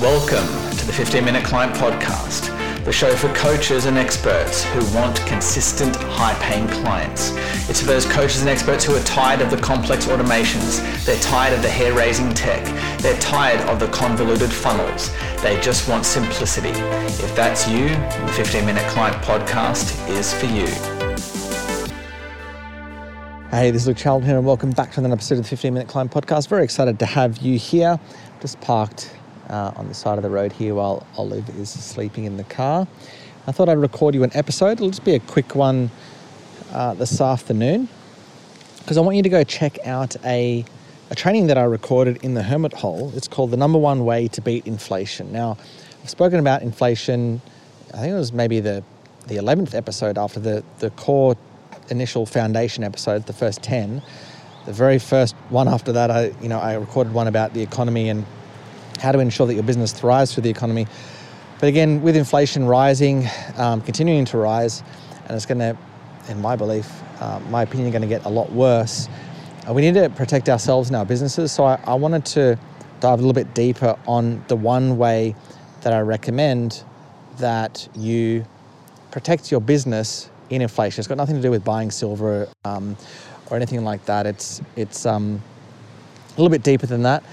Welcome to the 15 Minute Client Podcast, the show for coaches and experts who want consistent, high paying clients. It's for those coaches and experts who are tired of the complex automations, they're tired of the hair raising tech, they're tired of the convoluted funnels, they just want simplicity. If that's you, the 15 Minute Client Podcast is for you. Hey, this is Luke Charlton here, and welcome back to another episode of the 15 Minute Client Podcast. Very excited to have you here. Just parked uh, on the side of the road here while Olive is sleeping in the car. I thought I'd record you an episode. It'll just be a quick one uh, this afternoon because I want you to go check out a, a training that I recorded in the Hermit Hole. It's called The Number One Way to Beat Inflation. Now, I've spoken about inflation, I think it was maybe the, the 11th episode after the, the core initial foundation episode, the first 10. The very first one after that, I, you know, I recorded one about the economy and how to ensure that your business thrives through the economy. But again, with inflation rising, um, continuing to rise, and it's going to, in my belief, uh, my opinion, going to get a lot worse. Uh, we need to protect ourselves and our businesses. So I, I wanted to dive a little bit deeper on the one way that I recommend that you protect your business in inflation. It's got nothing to do with buying silver um, or anything like that. It's it's um, a little bit deeper than that.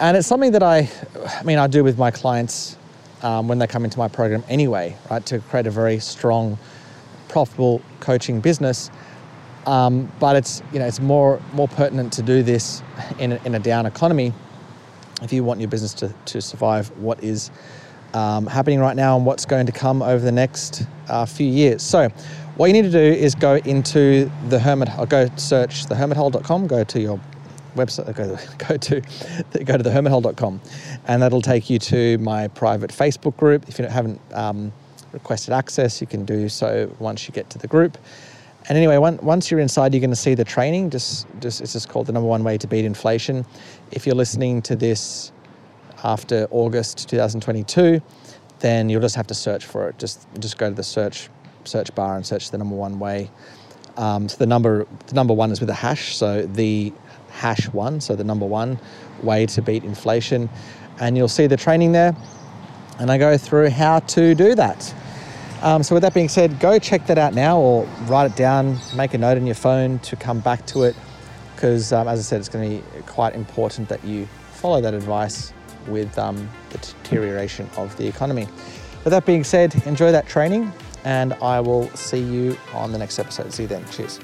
And it's something that I, I mean, I do with my clients um, when they come into my program anyway, right, to create a very strong, profitable coaching business. Um, but it's you know it's more more pertinent to do this in a, in a down economy if you want your business to, to survive what is um, happening right now and what's going to come over the next uh, few years. So, what you need to do is go into the Hermit, or go search thehermithole.com, go to your website, go, go to go to thehermithole.com, and that'll take you to my private Facebook group. If you haven't um, requested access, you can do so once you get to the group. And anyway, once you're inside, you're going to see the training. Just, just it's just called the number one way to beat inflation. If you're listening to this after August 2022, then you'll just have to search for it. Just just go to the search search bar and search the number one way. Um, so the number the number one is with a hash. So the hash one, so the number one way to beat inflation. And you'll see the training there. And I go through how to do that. Um, so, with that being said, go check that out now or write it down, make a note on your phone to come back to it. Because, um, as I said, it's going to be quite important that you follow that advice with um, the deterioration of the economy. With that being said, enjoy that training, and I will see you on the next episode. See you then. Cheers.